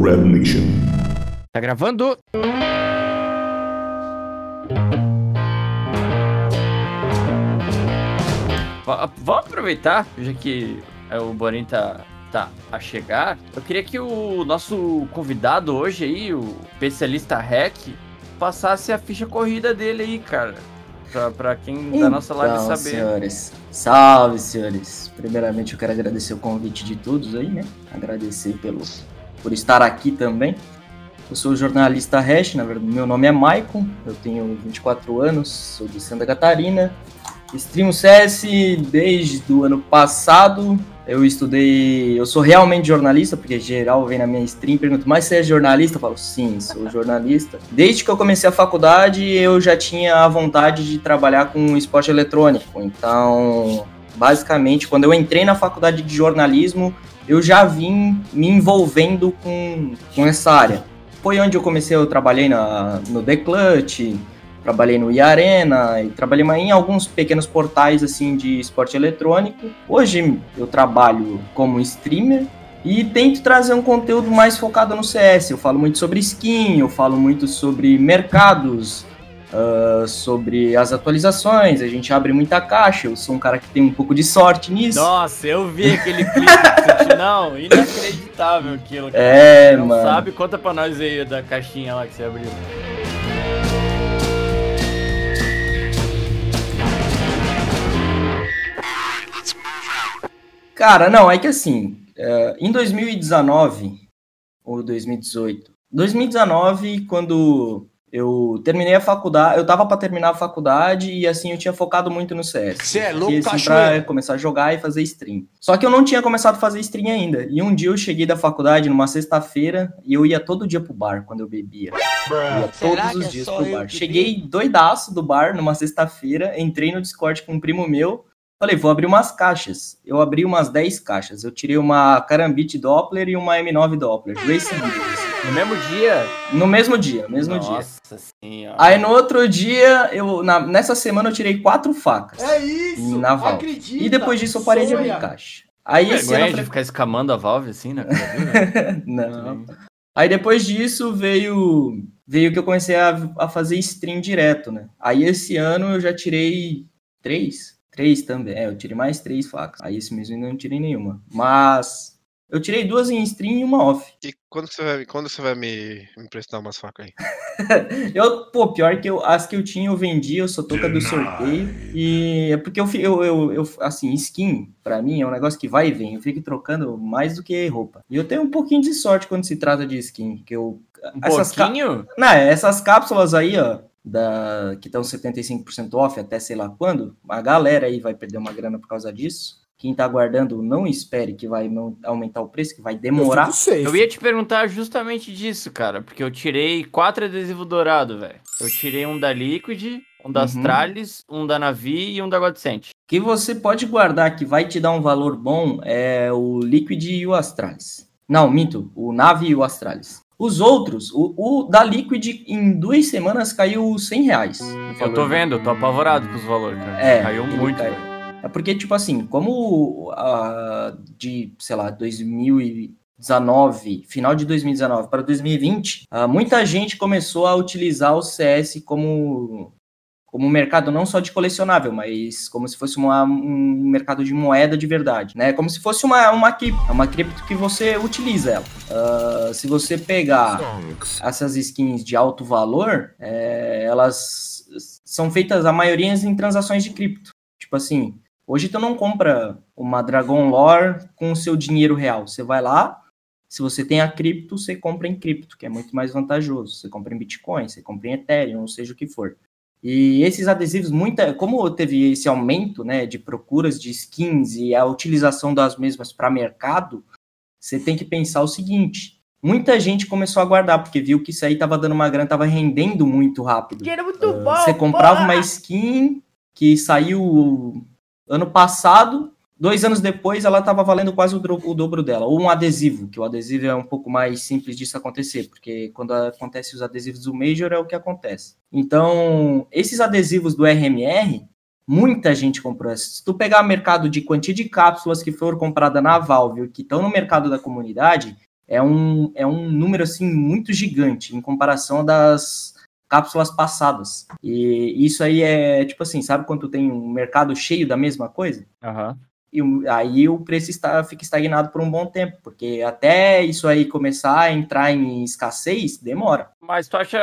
Red Nation. Tá gravando? Va- Vamos aproveitar, já que é, o Borin tá, tá a chegar. Eu queria que o nosso convidado hoje aí, o especialista hack, passasse a ficha corrida dele aí, cara. Pra, pra quem da nossa live Então, saber. senhores. Salve, senhores. Primeiramente, eu quero agradecer o convite de todos aí, né? Agradecer pelo, por estar aqui também. Eu sou jornalista Hash, na verdade, meu nome é Maicon, eu tenho 24 anos, sou de Santa Catarina. Streamo CS desde o ano passado. Eu estudei. Eu sou realmente jornalista, porque geral vem na minha stream e pergunta, mas você é jornalista? Eu falo, sim, sou jornalista. Desde que eu comecei a faculdade, eu já tinha a vontade de trabalhar com esporte eletrônico. Então, basicamente, quando eu entrei na faculdade de jornalismo, eu já vim me envolvendo com, com essa área. Foi onde eu comecei, eu trabalhei na, no The Clutch, trabalhei no iArena e trabalhei em alguns pequenos portais assim de esporte eletrônico. Hoje eu trabalho como streamer e tento trazer um conteúdo mais focado no CS. Eu falo muito sobre skin, eu falo muito sobre mercados, ah, sobre as atualizações. A gente abre muita caixa. Eu sou um cara que tem um pouco de sorte nisso. Nossa, eu vi aquele clipe Não, inacreditável aquilo. cara. É, Não mano. sabe? Conta pra nós aí da caixinha lá que você abriu. Cara, não, é que assim, é, em 2019 ou 2018, 2019, quando eu terminei a faculdade, eu tava pra terminar a faculdade e assim eu tinha focado muito no CS. Cê é louco, assim, cachoeira. pra começar a jogar e fazer stream. Só que eu não tinha começado a fazer stream ainda. E um dia eu cheguei da faculdade numa sexta-feira e eu ia todo dia pro bar quando eu bebia. Eu ia todos os é dias pro bar. Cheguei doidaço do bar numa sexta-feira, entrei no Discord com um primo meu. Falei, vou abrir umas caixas. Eu abri umas 10 caixas. Eu tirei uma Karambit Doppler e uma M9 Doppler. Seguidas. No mesmo dia? No mesmo dia, mesmo dia. Nossa senhora. Aí no outro dia, eu, na- nessa semana eu tirei quatro facas. É isso! Na Valve. Acredita! E depois disso eu parei de abrir sonha. caixa. Aí esse ano eu Vergonha de ficar escamando a Valve assim dele? não. Aí depois disso veio veio que eu comecei a, a fazer stream direto, né? Aí esse ano eu já tirei três, três também. É, eu tirei mais três facas. Aí esse mês eu ainda não tirei nenhuma. Mas eu tirei duas em stream e uma off. E quando você vai, quando você vai me, me emprestar umas facas aí? Eu, pô, pior que eu, as que eu tinha eu vendi, eu sou toca do sorteio. E é porque eu, eu, eu, eu, assim, skin, pra mim, é um negócio que vai e vem. Eu fico trocando mais do que roupa. E eu tenho um pouquinho de sorte quando se trata de skin, que eu... Um essas ca- pouquinho? Não, essas cápsulas aí, ó, da, que estão 75% off até sei lá quando, a galera aí vai perder uma grana por causa disso. Quem tá aguardando, não espere que vai aumentar o preço, que vai demorar. Eu. Eu ia te perguntar justamente disso, cara, porque eu tirei quatro adesivos dourados, velho. Eu tirei um da Liquid, um da Uhum. Astralis, um da Navi e um da Godsent. que você pode guardar que vai te dar um valor bom é o Liquid e o Astralis. Não, minto, o Nave e o Astralis. Os outros, o, o da Liquid em duas semanas caiu 100 reais. Eu tô vendo, eu tô apavorado com os valores, cara. É, Caiu muito, caiu. É porque, tipo assim, como ah, de, sei lá, 2019, final de 2019 para 2020, ah, muita gente começou a utilizar o CS como, como mercado não só de colecionável, mas como se fosse uma- um mercado de moeda de verdade, né? Como se fosse uma, uma é uma cripto que você utiliza ela. Ah, se você pegar essas skins de alto valor, é, elas são feitas, a maioria, em transações de cripto. Tipo assim, hoje tu não compra uma Dragon Lore com o seu dinheiro real. Você vai lá, se você tem a cripto, você compra em cripto, que é muito mais vantajoso. Você compra em Bitcoin, você compra em Ethereum, ou seja o que for. E esses adesivos, muita, como teve esse aumento né, de procuras de skins e a utilização das mesmas para mercado, você tem que pensar o seguinte: muita gente começou a guardar, porque viu que isso aí estava dando uma grana, estava rendendo muito rápido. Dinheiro muito Ah, bom! Você comprava porra! uma skin que saiu ano passado, dois anos depois ela estava valendo quase o, dro- o dobro dela. Ou um adesivo, que o adesivo é um pouco mais simples disso acontecer, porque quando acontece os adesivos do Major é o que acontece. Então, esses adesivos do RMR, muita gente comprou. Se tu pegar o mercado de quantia de cápsulas que foram compradas na Valve, que estão no mercado da comunidade, é um, é um número assim muito gigante em comparação das cápsulas passadas. E isso aí é tipo assim, sabe quando tem um mercado cheio da mesma coisa? Aham. E aí o preço está, fica estagnado por um bom tempo, porque até isso aí começar a entrar em escassez, demora. Mas tu acha.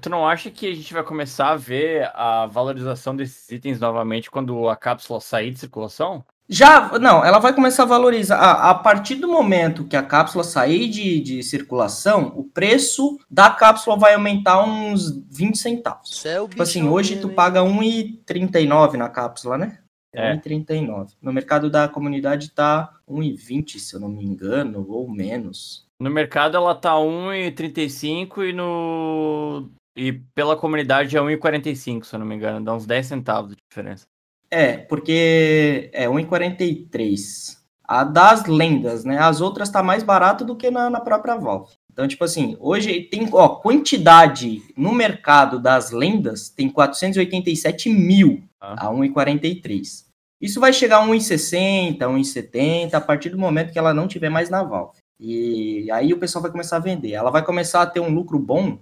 Tu não acha que a gente vai começar a ver a valorização desses itens novamente quando a cápsula sair de circulação? Já, não, ela vai começar a valorizar. A, a partir do momento que a cápsula sair de, de circulação, o preço da cápsula vai aumentar uns 20 centavos. Tipo assim, hoje tu paga 1,39 na cápsula, né? É. 1,39. No mercado da comunidade tá 1,20, se eu não me engano, ou menos. No mercado ela tá 1,35 e no. E pela comunidade é 1,45, se eu não me engano. Dá uns 10 centavos de diferença. É, porque é 1,43. A das lendas, né? As outras tá mais barato do que na, na própria Valve. Então, tipo assim, hoje tem, ó, quantidade no mercado das lendas tem 487 mil Ah. a 1,43. Isso vai chegar a 1,60, 1,70 a partir do momento que ela não tiver mais na Valve. E aí o pessoal vai começar a vender. Ela vai começar a ter um lucro bom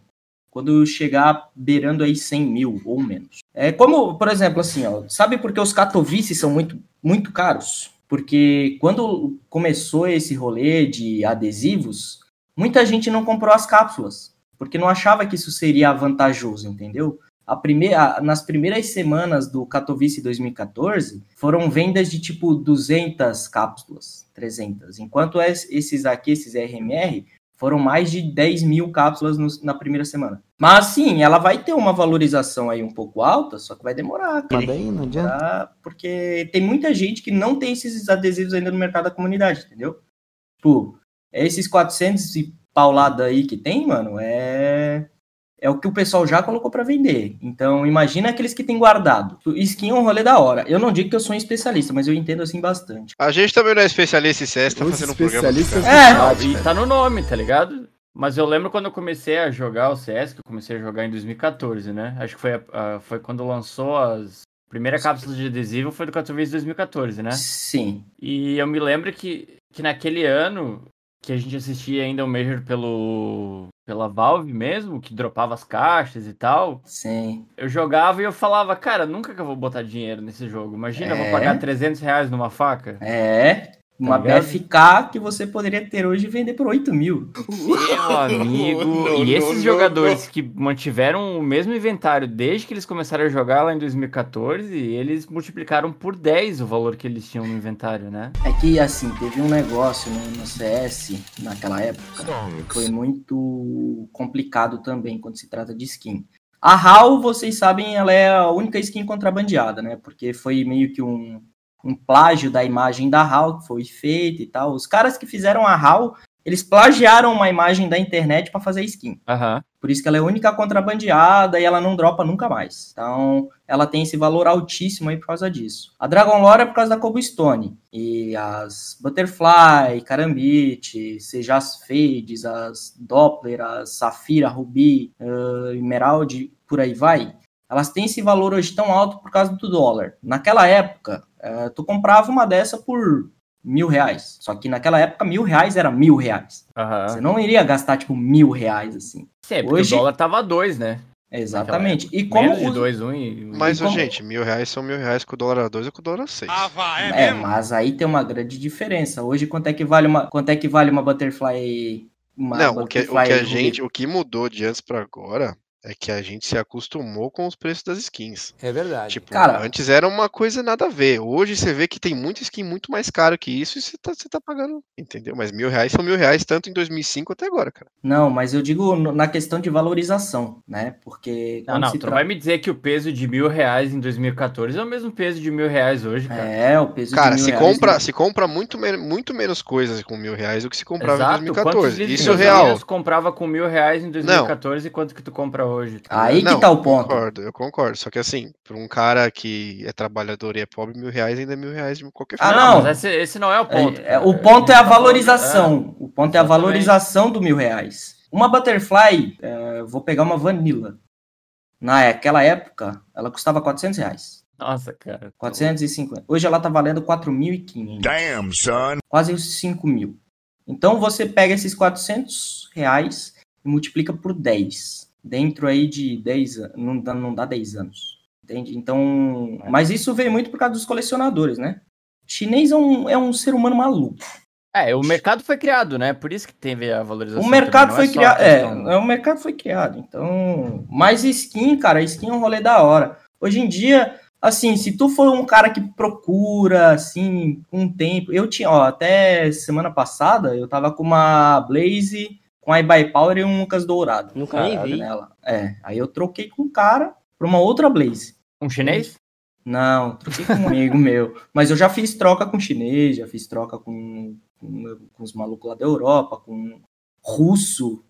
quando chegar beirando aí 100 mil ou menos. É como, por exemplo, assim, ó, sabe por que os Katowice são muito, muito caros? Porque quando começou esse rolê de adesivos, muita gente não comprou as cápsulas, porque não achava que isso seria vantajoso, entendeu? A primeira, nas primeiras semanas do Katowice 2014, foram vendas de tipo 200 cápsulas, 300, enquanto es- esses aqui, esses RMR, foram mais de 10 mil cápsulas no- na primeira semana. Mas sim, ela vai ter uma valorização aí um pouco alta, só que vai demorar, cara. Mas daí não adianta. Porque tem muita gente que não tem esses adesivos ainda no mercado da comunidade, entendeu? Tipo, esses 400 e paulada aí que tem, mano, é é o que o pessoal já colocou pra vender. Então, imagina aqueles que tem guardado. Skin é um rolê da hora. Eu não digo que eu sou um especialista, mas eu entendo assim bastante. A gente também não é especialista em CS, tá Os fazendo um programa. de. É. E tá no nome, tá ligado? Mas eu lembro quando eu comecei a jogar o CS, que eu comecei a jogar em 2014, né? Acho que foi, a- foi quando lançou as. Primeira cápsula de adesivo foi do Katowice 2014, né? Sim. E eu me lembro que, que naquele ano que a gente assistia ainda o Major pelo, pela Valve mesmo, que dropava as caixas e tal, Sim. eu jogava e eu falava, cara, nunca que eu vou botar dinheiro nesse jogo. Imagina, eu vou É. pagar 300 reais numa faca. É. Uma ligado? BFK que você poderia ter hoje e vender por 8 mil. Meu amigo, não, e esses não, jogadores que mantiveram o mesmo inventário desde que eles começaram a jogar lá em 2014, eles multiplicaram por 10 o valor que eles tinham no inventário, né? É que, assim, teve um negócio no, no CS, naquela época, que foi muito complicado também quando se trata de skin. A HAL, vocês sabem, ela é a única skin contrabandeada, né? Porque foi meio que um, um plágio da imagem da HAL que foi feita e tal. Os caras que fizeram a HAL, eles plagiaram uma imagem da internet para fazer skin. Aham. Por isso que ela é a única contrabandeada e ela não dropa nunca mais. Então, ela tem esse valor altíssimo aí por causa disso. A Dragon Lore é por causa da Cobblestone. E as Butterfly, Karambit, seja as Fades, as Doppler, as Safira, Ruby, uh, Emerald, por aí vai. Elas têm esse valor hoje tão alto por causa do dólar. Naquela época, uh, tu comprava uma dessa por mil reais. Só que naquela época, mil reais era mil reais. Aham. Você não iria gastar, tipo, mil reais, assim. Sim, é porque Hoje- o dólar tava 2, né? Exatamente. E como Menos de os- 2, 1 um e... Mas, E como- gente, mil reais são mil reais com o dólar a dois ou com o dólar a seis. É, mas aí tem uma grande diferença. Hoje, quanto é que vale uma, quanto é que vale uma butterfly? Uma Não, o que, o que butterfly a gente, o que mudou de antes pra agora é que a gente se acostumou com os preços das skins. É verdade. Tipo, Cara- antes era uma coisa nada a ver. Hoje você vê que tem muita skin muito mais caro que isso e você tá, você tá pagando, entendeu? Mas mil reais são mil reais tanto em 2005 até agora, cara. Não, mas eu digo na questão de valorização, né? Porque Não, não, tu tra- não vai me dizer que o peso de mil reais em 2014 é o mesmo peso de mil reais hoje, cara. É, o peso Cara, de mil se reais, compra, né? se compra muito, muito menos coisas com mil reais do que se comprava Exato, em quantos 2014. litros Isso é real. comprava com mil reais em 2014 e quanto que tu compra hoje? Tá Aí ligado? que tá o ponto. Eu concordo, eu concordo. Só que assim, pra um cara que é trabalhador e é pobre, mil reais ainda é mil reais de qualquer Ah, forma. não. Mas esse, esse não é o ponto. É, é, o ponto é a tá valorização. O ponto é a valorização do mil reais. Uma butterfly, é, vou pegar uma vanilla. Naquela época, ela custava 400 reais. É, Nossa, cara. 450. Hoje ela tá valendo 4.500. Damn, son. Quase os 5 mil. Então você pega esses 400 reais e multiplica por 10. Dentro aí de 10 anos. Não dá, não dá 10 anos. Entende? Então. Mas isso veio muito por causa dos colecionadores, né? O chinês é um, é um ser humano maluco. É, o mercado foi criado, né? Por isso que teve a valorização. O mercado também, foi é criado. É, questão- é, o mercado foi criado. Então. Mas skin, cara, skin é um rolê da hora. Hoje em dia, assim, se tu for um cara que procura, assim, com tempo. Eu tinha, ó, até semana passada, eu tava com uma Blaze, com a iBuy Power e um Lucas Dourado. Nunca nem vi. nela. É, aí eu troquei com o cara pra uma outra Blaze. Um chinês? Não, troquei com um amigo meu. Mas eu já fiz troca com chinês, já fiz troca com, com, com os malucos lá da Europa, com russo.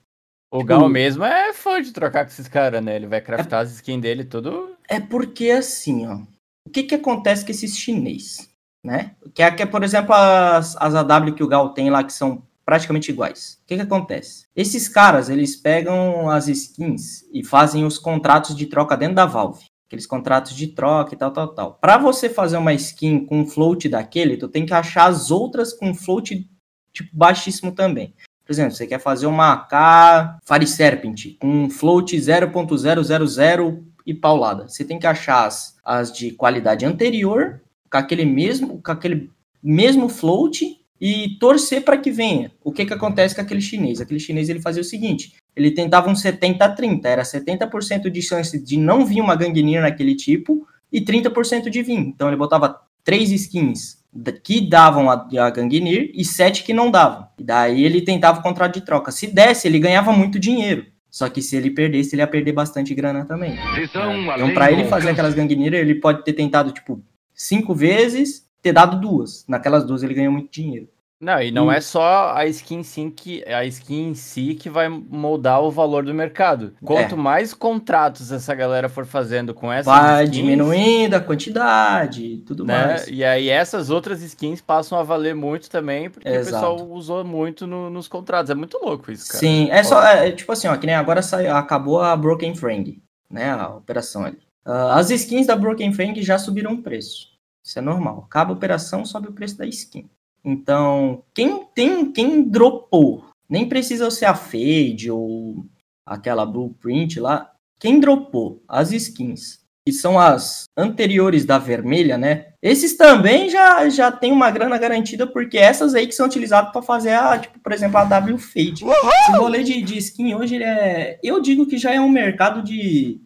O Tipo- Gal mesmo é fã de trocar com esses caras, né? Ele vai craftar as skins dele tudo. É porque assim, ó. O que que acontece com esses chinês, né? Que é, que é por exemplo, as, as AW que o Gal tem lá, que são praticamente iguais. O que que acontece? Esses caras, eles pegam as skins e fazem os contratos de troca dentro da Valve. Aqueles contratos de troca e tal, tal, tal. Para você fazer uma skin com float daquele, tu tem que achar as outras com float tipo baixíssimo também. Por exemplo, você quer fazer uma AK Fire Serpent com float 0.000 e paulada. Você tem que achar as, as de qualidade anterior, com aquele mesmo, com aquele mesmo float e torcer para que venha. O que que acontece com aquele chinês? Aquele chinês ele fazia o seguinte, ele tentava um 70-30, era 70% de chance de não vir uma Gangnir naquele tipo e 30% de vir. Então ele botava três skins que davam a, a Gangnir e sete que não davam. E daí ele tentava o contrato de troca. Se desse, ele ganhava muito dinheiro. Só que se ele perdesse, ele ia perder bastante grana também. Então, pra ele fazer aquelas Gangnir, ele pode ter tentado, tipo, cinco vezes, ter dado duas. Naquelas duas ele ganhou muito dinheiro. Não, e não Hum. é só a skin sim que a skin em si que vai moldar o valor do mercado. Quanto mais contratos essa galera for fazendo com essas Vai skins, diminuindo a quantidade e tudo né? mais. E aí essas outras skins passam a valer muito também, porque o pessoal usou muito no- nos contratos. É muito louco isso, cara. Sim, é só, é, é tipo assim, ó, que nem agora saiu, acabou a Broken Friend, né, a operação ali. Ah, as skins da Broken Friend já subiram o preço. Isso é normal. Acaba a operação, sobe o preço da skin. Então, quem tem, quem dropou, nem precisa ser a Fade ou aquela Blueprint lá, quem dropou as skins, que são as anteriores da vermelha, né? Esses também já, já tem uma grana garantida, porque essas aí que são utilizadas para fazer a, tipo, por exemplo, a W Fade. Esse rolê de, de skin hoje, é. Eu digo que já é um mercado de,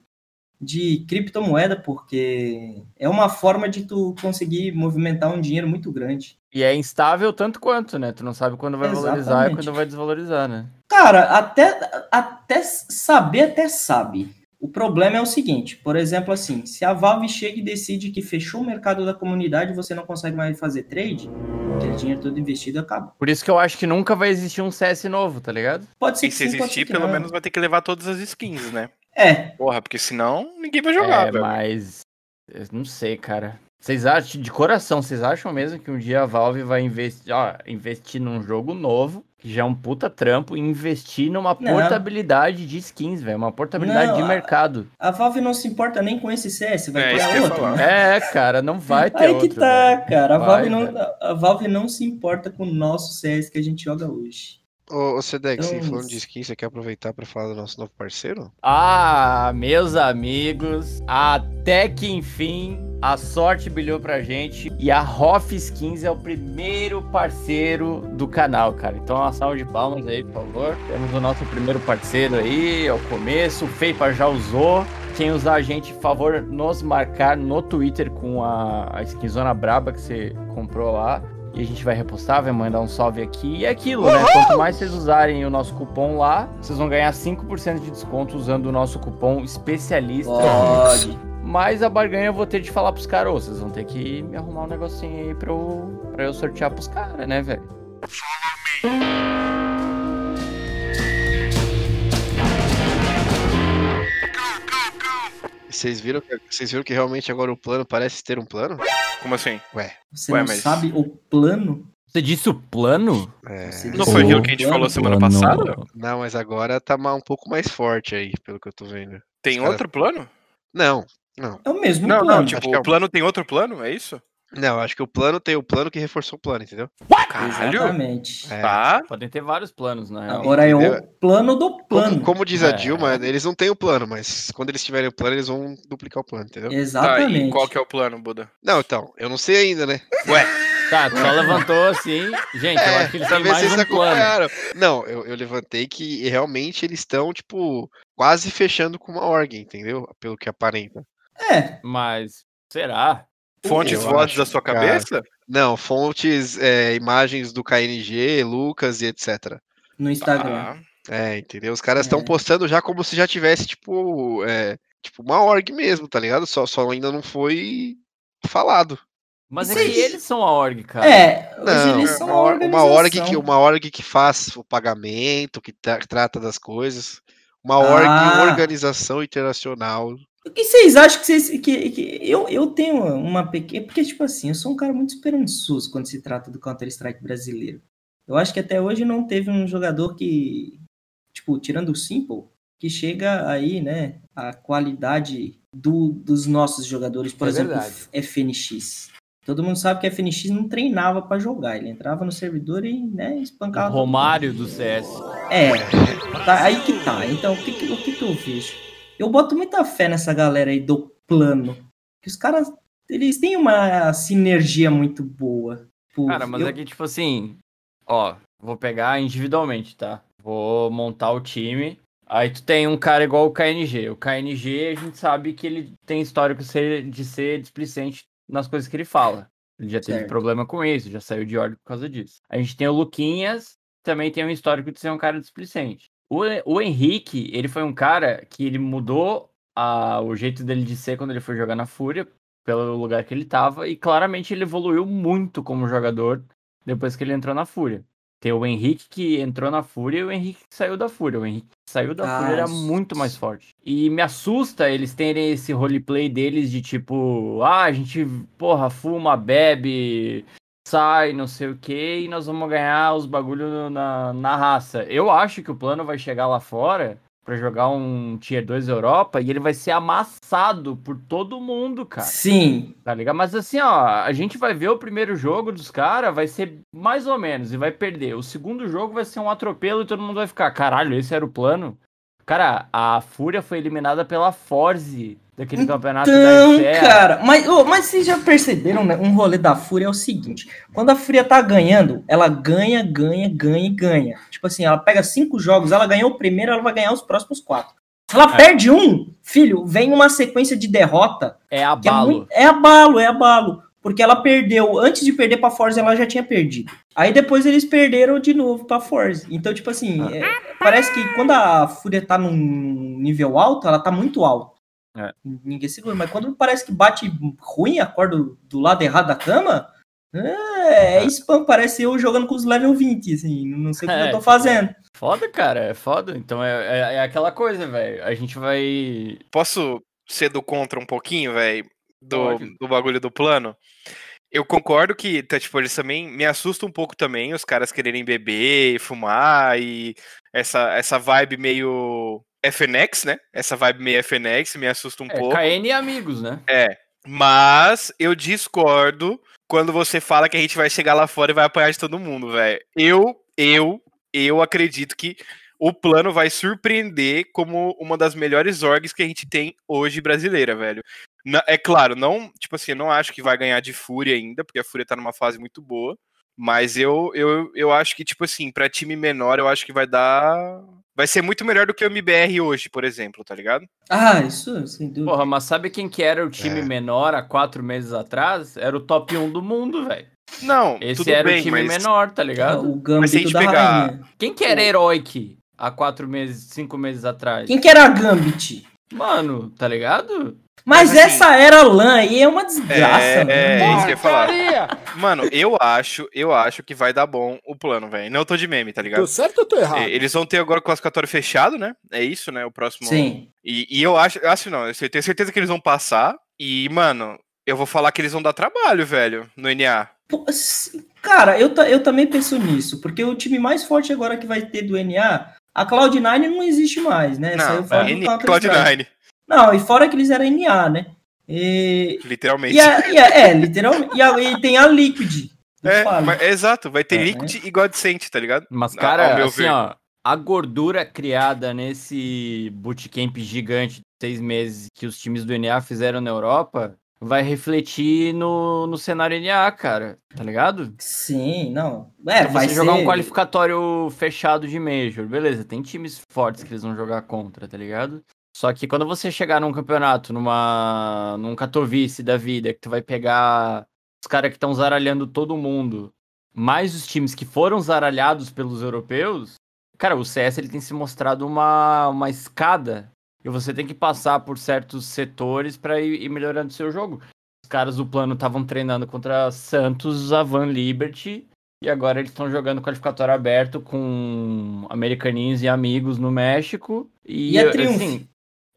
de criptomoeda, porque é uma forma de tu conseguir movimentar um dinheiro muito grande. E é instável tanto quanto, né? Tu não sabe quando vai valorizar e Exatamente. quando vai desvalorizar, né? Cara, até, até saber, até sabe. O problema é o seguinte, por exemplo, assim, se a Valve chega e decide que fechou o mercado da comunidade, você não consegue mais fazer trade, aquele dinheiro todo investido acaba. Por isso que eu acho que nunca vai existir um CS novo, tá ligado? Pode ser E que se sim, pode ser existir, que pelo não. menos vai ter que levar todas as skins, né? É, Porra, porque senão ninguém vai jogar, é, velho. mas. Eu não sei, cara. Vocês acham, de coração, vocês acham mesmo que um dia a Valve vai investir, ó, investir num jogo novo, que já é um puta trampo, e investir numa Não. portabilidade de skins, velho? Uma portabilidade Não, de a- mercado. a Valve não se importa nem com esse CS, vai É, falar. né? É, cara, não vai ter Aí outro. que tá, velho. cara. A Vai, Valve, não, velho. a Valve não se importa com o nosso CS que a gente joga hoje. Ô, ô Sedex, Então, falando de skin, você quer aproveitar pra falar do nosso novo parceiro? Ah, meus amigos, até que enfim a sorte brilhou pra gente e a Hoff Skins é o primeiro parceiro do canal, cara. Então uma salva de palmas aí, por favor. Temos o nosso primeiro parceiro aí, é o começo, o Feipa já usou. Quem usar a gente, por favor, nos marcar no Twitter com a, a skinzona braba que você comprou lá. E a gente vai repostar, vai mandar um salve aqui. E é aquilo, né? Quanto mais vocês usarem o nosso cupom lá, vocês vão ganhar 5% de desconto usando o nosso cupom especialista. Pode. Mas a barganha eu vou ter de falar pros caras, ô, vocês vão ter que me arrumar um negocinho aí pra eu, pra eu sortear pros caras, né, velho? Vocês viram, que, vocês viram que realmente agora o plano parece ter um plano? Como assim? Ué, Você Ué, não mas- sabe o plano? Você disse o plano? é... Não foi O aquilo que a gente plano- falou semana Plano. passada? Não, mas agora tá um pouco mais forte aí, pelo que eu tô vendo. Tem Os outro plano? Não, não. É o mesmo Não, plano. não, tipo, é o um- plano tem outro plano? É isso? Não, eu acho que o plano tem o plano que reforçou o plano, entendeu? Caralho. Exatamente. É. Tá. Podem ter vários planos, na real. Agora é o plano do plano. Como, como diz a É. Dilma, eles não têm o plano, mas quando eles tiverem o plano, eles vão duplicar o plano, entendeu? Tá, Exatamente. e qual que é o plano, Buda? Não, então, eu não sei ainda, né? Tá, tu só levantou assim. Gente, eu acho que eles têm mais um plano. Não, eu, eu levantei que realmente eles estão, tipo, quase fechando com uma org, entendeu? Pelo que aparenta. É, Mas, será? Fontes Eu vozes acho, da sua cara. cabeça? Não, fontes, é, imagens do KNG, Lucas e etc. no Instagram. Ah, É, entendeu? Os caras estão É. postando já como se já tivesse, tipo, é, tipo, uma org mesmo, tá ligado? Só, só ainda não foi falado. Mas é Isso que eles são a org, cara. É, Não, eles é são uma, uma uma org que organização. uma org que faz o pagamento, que tra- trata das coisas. Uma org, Ah. organização internacional. O que vocês acham que vocês. Que, que- eu, eu tenho uma pequena. Porque, tipo assim, eu sou um cara muito esperançoso quando se trata do Counter-Strike brasileiro. Eu acho que até hoje não teve um jogador que. Tipo, tirando o Simple, que chega aí, né? A qualidade do, dos nossos jogadores, por É exemplo, verdade. FNX. Todo mundo sabe que FNX não treinava pra jogar. Ele entrava no servidor e, né, O espancava. mundo. Romário do CS. É, tá, aí que tá. Então, o que, que- o que, que eu vejo? Eu boto muita fé nessa galera aí do plano. Que os caras, eles têm uma sinergia muito boa. Tipo, Cara, mas eu- é que, tipo assim, ó, vou pegar individualmente, tá? Vou montar o time. Aí tu tem um cara igual o KNG. O KNG, a gente sabe que ele tem histórico de ser displicente nas coisas que ele fala. Ele já teve Certo. problema com isso, já saiu de ordem por causa disso. A gente tem o Luquinhas, também tem um histórico de ser um cara displicente. O, o Henrique, ele foi um cara que ele mudou a- o jeito dele de ser quando ele foi jogar na Fúria, pelo lugar que ele tava, e claramente ele evoluiu muito como jogador depois que ele entrou na Fúria. Tem o Henrique que entrou na Fúria e o Henrique que saiu da Fúria. O Henrique que saiu da Ah, Fúria era isso. muito mais forte. E me assusta eles terem esse roleplay deles de tipo, ah, a gente, porra, fuma, bebe, sai, não sei o que, e nós vamos ganhar os bagulho na, na raça. Eu acho que o plano vai chegar lá fora pra jogar um Tier 2 Europa e ele vai ser amassado por todo mundo, cara. Sim, Tá ligado? Mas assim, ó, a gente vai ver o primeiro jogo dos caras, vai ser mais ou menos, e vai perder. O segundo jogo vai ser um atropelo e todo mundo vai ficar, caralho, esse era o plano? Cara, a Fúria foi eliminada pela Forze daquele campeonato da então, cara, mas, ô, mas vocês já perceberam, né? Um rolê da Fúria é o seguinte: quando a Fúria tá ganhando, ela ganha, ganha, ganha e ganha. Tipo assim, ela pega cinco jogos, ela ganhou o primeiro, ela vai ganhar os próximos quatro. Se ela É. perde um, filho, vem uma sequência de derrota É é, abalo. muito- é abalo, é abalo. Porque ela perdeu, antes de perder pra Forza, ela já tinha perdido. Aí depois eles perderam de novo pra Forza. Então, tipo assim, Ah. é, parece que quando a Fúria tá num nível alto, ela tá muito alto. É. Ninguém segura. Mas quando parece que bate ruim, acorda do, do lado errado da cama, é, é spam. Parece eu jogando com os level 20, assim. Não sei o que É, eu tô fazendo. Foda, cara, é foda. Então é, é, é aquela coisa, velho. A gente vai. Posso ser do contra um pouquinho, velho? Do, do bagulho do plano? Eu concordo que, tá, tipo, eles também me assusta um pouco também, os caras quererem beber e fumar e essa, essa vibe meio FNX, né? Essa vibe meio FNX me assusta um É, pouco. KN e amigos, né? É. Mas eu discordo quando você fala que a gente vai chegar lá fora e vai apanhar de todo mundo, velho. Eu, eu, eu acredito que o plano vai surpreender como uma das melhores orgs que a gente tem hoje brasileira, velho. Na- é claro, não, tipo assim, eu não acho que vai ganhar de Fúria ainda, porque a Fúria tá numa fase muito boa. Mas eu, eu, eu acho que, tipo assim, pra time menor, eu acho que vai dar. Vai ser muito melhor do que o MBR hoje, por exemplo, tá ligado? Ah, isso, sem dúvida. Porra, mas sabe quem que era o time É. menor há quatro meses atrás? Era o top 1 do mundo, velho. Não, Esse tudo era bem, o time mas menor, tá ligado? o Mas se a Gambito gente da pegar- Rainha. Quem que era Heroic há quatro meses, cinco meses atrás? Quem que era a Gambit? Mano, tá ligado? Mas, Mas, assim, essa era LAN aí é uma desgraça, É, mano. é isso que eu ia falar. Mano, eu acho, eu acho que vai dar bom o plano, velho. Não tô de meme, tá ligado? Tô certo ou tô errado? Eles vão ter agora o classificatório fechado, né? É isso, né? O próximo. Sim. E, e eu acho, eu acho não, eu tenho certeza que eles vão passar. E, mano, eu vou falar que eles vão dar trabalho, velho, no NA. Cara, eu, eu também penso nisso, porque o time mais forte agora que vai ter do NA, a Cloud9 não existe mais, né? Não, Saiu fora é, do NA, Counter-Strike. Cloud9. Não, e fora que eles eram NA, né? E, Literalmente. e, a- e a- é, literalmente. E, a- e tem a Liquid. É, mas- exato, vai ter É, Liquid e Godsent, tá ligado? Mas, cara, assim, ver. ó, a gordura criada nesse bootcamp gigante de seis meses que os times do NA fizeram na Europa vai refletir no, no cenário NA, cara, tá ligado? Sim, não. É, Se vai você jogar ser... um qualificatório fechado de Major, beleza, tem times fortes que eles vão jogar contra, tá ligado? Só que quando você chegar num campeonato, numa num Katowice da vida, que tu vai pegar os caras que estão zaralhando todo mundo, mais os times que foram zaralhados pelos europeus, cara, o CS ele tem se mostrado uma, uma escada e você tem que passar por certos setores pra ir, ir melhorando o seu jogo. Os caras do plano estavam treinando contra Santos, Avan Liberty, e agora eles estão jogando qualificatório aberto com americaninhos e amigos no México. E, E a Triumph? assim,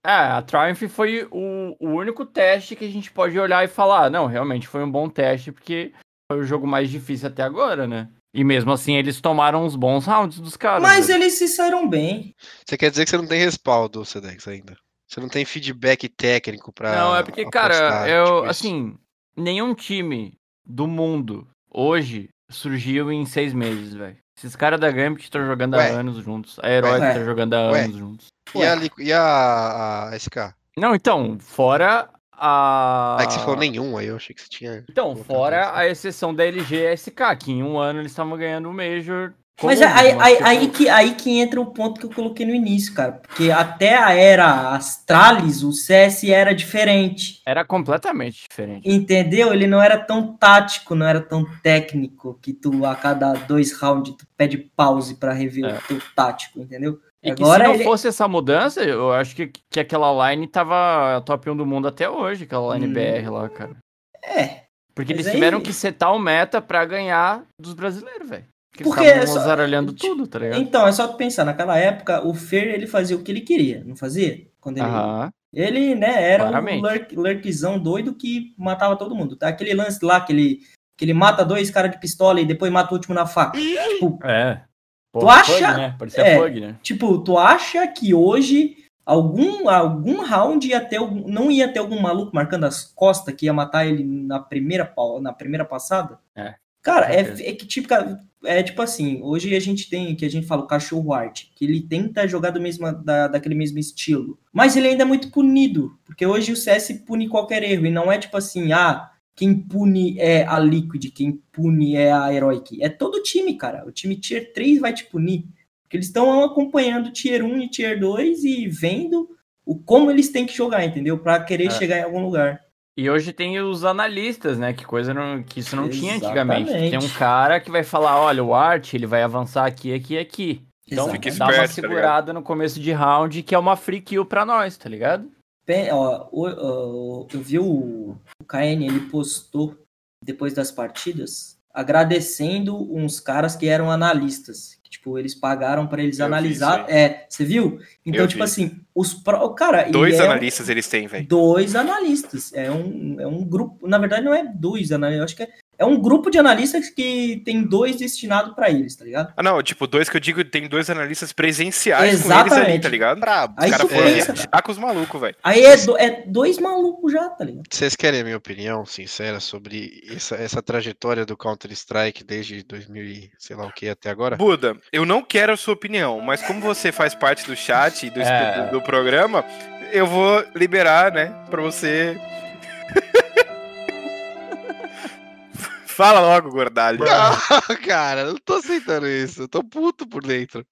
é, a Triumph foi o, o único teste que a gente pode olhar e falar, não, realmente foi um bom teste, porque foi o jogo mais difícil até agora, né? E mesmo assim eles tomaram uns bons rounds dos caras. Mas né? eles se saíram bem. Você quer dizer que você não tem respaldo, Sedex, ainda? Você não tem feedback técnico pra. Não, é porque, cara, apostar, eu, tipo assim, nenhum time do mundo hoje surgiu em seis meses, velho. Esses caras da Gambit estão jogando Ué. há anos juntos. A Herói Ué. tá jogando há Ué. anos juntos. E a, e a, a SK? Não, então, fora a. Ah, é que você falou nenhum, aí eu achei que você tinha. Então, fora a exceção da LG e SK, que em um ano eles estavam ganhando o Major. Mas comum, aí, aí, tipo, aí que, aí que entra o ponto que eu coloquei no início, cara. Porque até a era Astralis, o CS era diferente. Era completamente diferente. Entendeu? Ele não era tão tático, não era tão técnico que tu a cada dois rounds tu pede pause pra rever É. o teu tático, entendeu? E que Agora se não ele- fosse essa mudança, eu acho que, que aquela line tava top 1 do mundo até hoje, aquela line Hum. BR lá, cara. É. Porque Mas eles aí- tiveram que setar o meta pra ganhar dos brasileiros, velho. Porque eles Porque estavam é só- zaralhando tudo, tá ligado? Então, é só tu pensar, naquela época, o Fer ele fazia o que ele queria, não fazia? Quando ele, Aham. ele né, era Claramente. um lurk, lurkzão doido que matava todo mundo. Tá? Aquele lance lá que ele, que ele mata dois caras de pistola e depois mata o último na faca. tipo, É. Pô, Tu acha- Pug, né? Parecia É. Pug, né? tipo, tu acha que hoje algum, algum round ia ter algum, não ia ter algum maluco marcando as costas que ia matar ele na primeira, na primeira passada? É. Cara, é, é que tipo, é tipo assim, hoje a gente tem, que a gente fala o cachorro arte, que ele tenta jogar do mesmo, da, daquele mesmo estilo, mas ele ainda é muito punido, porque hoje o CS pune qualquer erro, e não é tipo assim, ah, quem pune é a Liquid, quem pune é a Heroic, é todo o time, cara, o time Tier 3 vai te punir, porque eles estão acompanhando Tier 1 e Tier 2 e vendo o como eles têm que jogar, entendeu? Pra querer É. chegar em algum lugar. E hoje tem os analistas, né? Que coisa não, que isso não tinha antigamente. Exatamente. Tem um cara que vai falar, olha, o Art, ele vai avançar aqui, aqui e aqui. Então Exatamente. Fique dá uma tá segurada no começo de round, que é uma free kill pra nós, tá ligado? Ó, o- o- eu vi o, o KN, ele postou depois das partidas agradecendo uns caras que eram analistas. Que, tipo, eles pagaram pra eles Eu analisar. É, você viu? Então, Eu tipo vi. assim, os pro, cara, Dois é um- analistas eles têm, velho. Dois analistas. É um, é um grupo. Na verdade, não é dois analistas. Eu acho que é, é um grupo de analistas que tem dois destinados pra eles, tá ligado? Ah, não, tipo, dois que eu digo, tem dois analistas presenciais com eles ali, Exatamente. tá ligado? Brabo. Aí Os caras foram pensa, viajar com os malucos, velho. Aí é, do- é dois malucos já, tá ligado? Vocês querem a minha opinião sincera sobre essa, essa trajetória do Counter-Strike desde 2000 e sei lá o que até agora? Buda, eu não quero a sua opinião, mas como você faz parte do chat e do, É. do, do programa, eu vou liberar, né, pra você. Fala logo, gordalho. Ah, cara, eu não tô aceitando isso. Eu tô puto por dentro.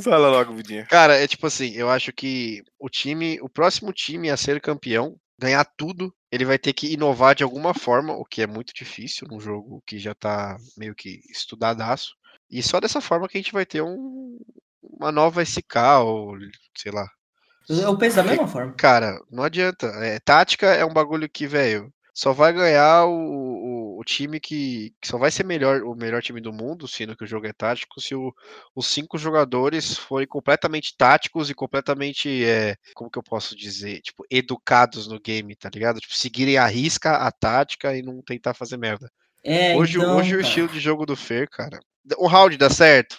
Fala logo, Vidinha. Cara, é tipo assim, eu acho que o time, o próximo time a ser campeão, ganhar tudo, ele vai ter que inovar de alguma forma, o que é muito difícil num jogo que já tá meio que estudadaço. E só dessa forma que a gente vai ter um, uma nova SK ou sei lá. Eu penso da mesma forma. Cara, não adianta. É, tática é um bagulho que, velho, só vai ganhar o, o, time que, que só vai ser melhor, o melhor time do mundo, sendo que o jogo é tático, se o- os cinco jogadores forem completamente táticos e completamente, é, como que eu posso dizer, tipo, educados no game, tá ligado? Tipo, seguirem a risca a tática e não tentar fazer merda. É, hoje então, hoje o estilo de jogo do Fer, cara. O round dá certo?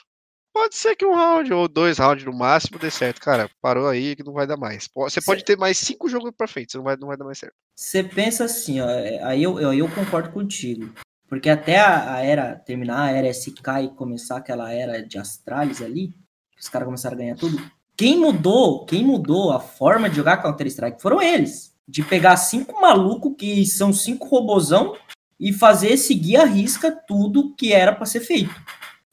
Pode ser que um round ou dois rounds no máximo dê certo, cara. Parou aí que não vai dar mais. Você pode ter mais cinco jogos pra frente, você não vai, não vai dar mais certo. Você pensa assim, ó, é, aí eu, eu, eu concordo contigo. Porque até a, a era terminar, a era SK e começar aquela era de Astralis ali, os caras começaram a ganhar tudo. Quem mudou, quem mudou a forma de jogar Counter-Strike foram eles. De pegar cinco malucos que são cinco robozão e fazer seguir a risca tudo que era pra ser feito.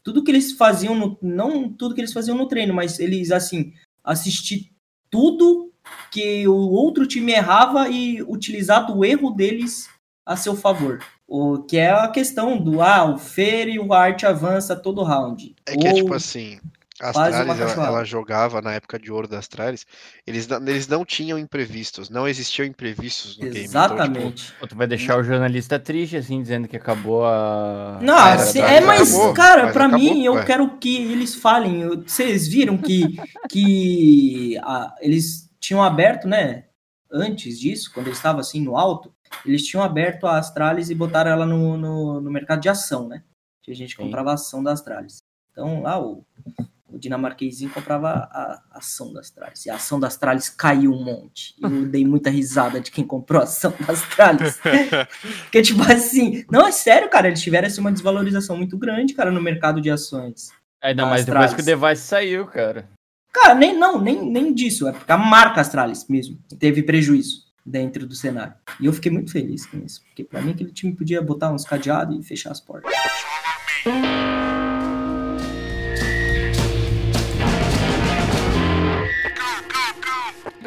Tudo que eles faziam no, não tudo que eles faziam no treino, mas eles assim, assistir tudo que o outro time errava e utilizar do erro deles a seu favor. O que é a questão do ah, o Fer e o Art avança todo round. É que é Ou- tipo assim, Astralis, ela, ela jogava na época de ouro da Astralis, eles, não- eles não tinham imprevistos, não existiam imprevistos no game. Então, tipo, Exatamente. Tu vai deixar o jornalista triste, assim, dizendo que acabou a. Não, a era assim, é, mas, acabou, cara, mas pra acabou, mim, eu ué. quero que eles falem. eu- Vocês viram que, que a- eles tinham aberto, né? Antes disso, quando eles estavam assim no alto, eles tinham aberto a Astralis e botaram ela no, no, no mercado de ação, né? Que a gente Sim. comprava a ação da Astralis. Então, lá o, o dinamarquezinho comprava a, ação da Astralis. E a ação da Astralis caiu um monte. E eu dei muita risada de quem comprou a ação da Astralis. Porque, tipo assim, não, é sério, cara, eles tiveram assim, uma desvalorização muito grande, cara, no mercado de ações. Ainda da mais depois que o device saiu, cara. Cara, nem, não, nem, nem disso, é porque a marca Astralis mesmo teve prejuízo dentro do cenário. E eu fiquei muito feliz com isso, porque pra mim aquele time podia botar uns cadeados e fechar as portas.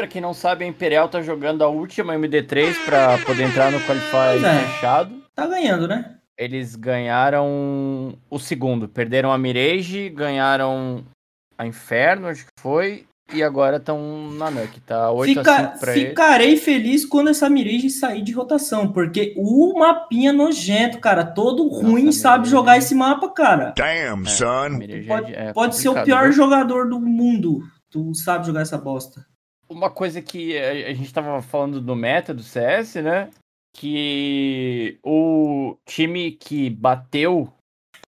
Pra quem não sabe, a Imperial tá jogando a última MD3 pra poder entrar no Qualify é. fechado. Tá ganhando, né? Eles ganharam o segundo. Perderam a Mirage, ganharam a Inferno, acho que foi. E agora estão na NUC. Tá 8 a Fica- 5 pra eles. ficarei feliz quando essa Mirage sair de rotação, porque o mapinha nojento, cara, todo ruim Nossa, sabe Mirage. jogar esse mapa, cara. Damn, A son. Mirage Pode, é- é pode ser o pior viu? jogador do mundo. Tu sabe jogar essa bosta. Uma coisa que a, gente tava falando do meta do CS, né? Que o time que bateu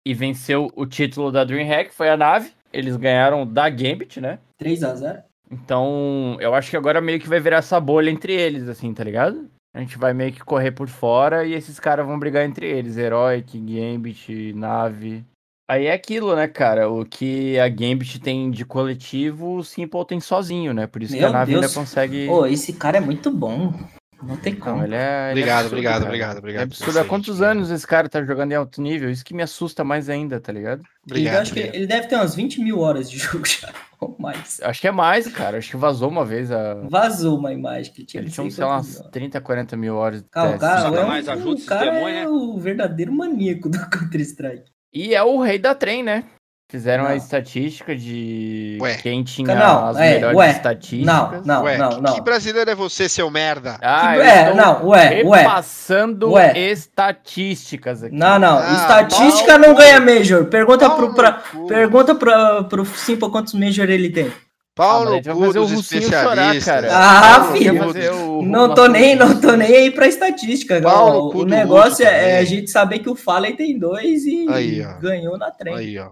e venceu o título da DreamHack foi a Nave. Eles ganharam da Gambit, né? 3 a 0 Então, eu acho que agora meio que vai virar essa bolha entre eles, assim, tá ligado? A gente vai meio que correr por fora e esses caras vão brigar entre eles. Heroic, Gambit, Nave. Aí é aquilo, né, cara? O que a Gambit tem de coletivo, o Simple tem sozinho, né? Por isso que Meu a Nave Deus. ainda consegue. Pô, esse cara é muito bom. Não tem como. Não, ele é. ele é Obrigado, absurdo, obrigado, cara. obrigado, obrigado É absurdo. Há quantos cara. anos esse cara tá jogando em alto nível? Isso que me assusta mais ainda, tá ligado? Obrigado. eu acho que ele deve ter umas 20 mil horas de jogo já. Ou mais. Acho que é mais, cara. Acho que vazou uma vez a. Vazou uma imagem que tinha. Ele tinha, sei lá, umas mil horas. 30, 40 mil horas de Cara, o teste. cara, é, um- ajuda o cara é o verdadeiro maníaco do Counter-Strike. E é o rei da trem, né? Fizeram a Não. estatística de Ué. quem tinha Não, as é, melhores ué. estatísticas. Não, não, Ué, não, que, não. que brasileiro é você, seu merda? Ah, Que- eu é, não, ué, ué. repassando Ué. estatísticas aqui. Não, não. Ah, Estatística não ganha. Major. Pergunta pro, pra, pergunta pra, pro Simple quantos Major ele tem. Pau Ah, o Russinho chorar, especialistas. cara. Ah, filho. o- Não o tô nem, não tô nem aí pra estatística. Pau ó. no cu O do negócio é, é a gente saber que o Fallen tem dois e Aí, ganhou na trem. Aí, ó.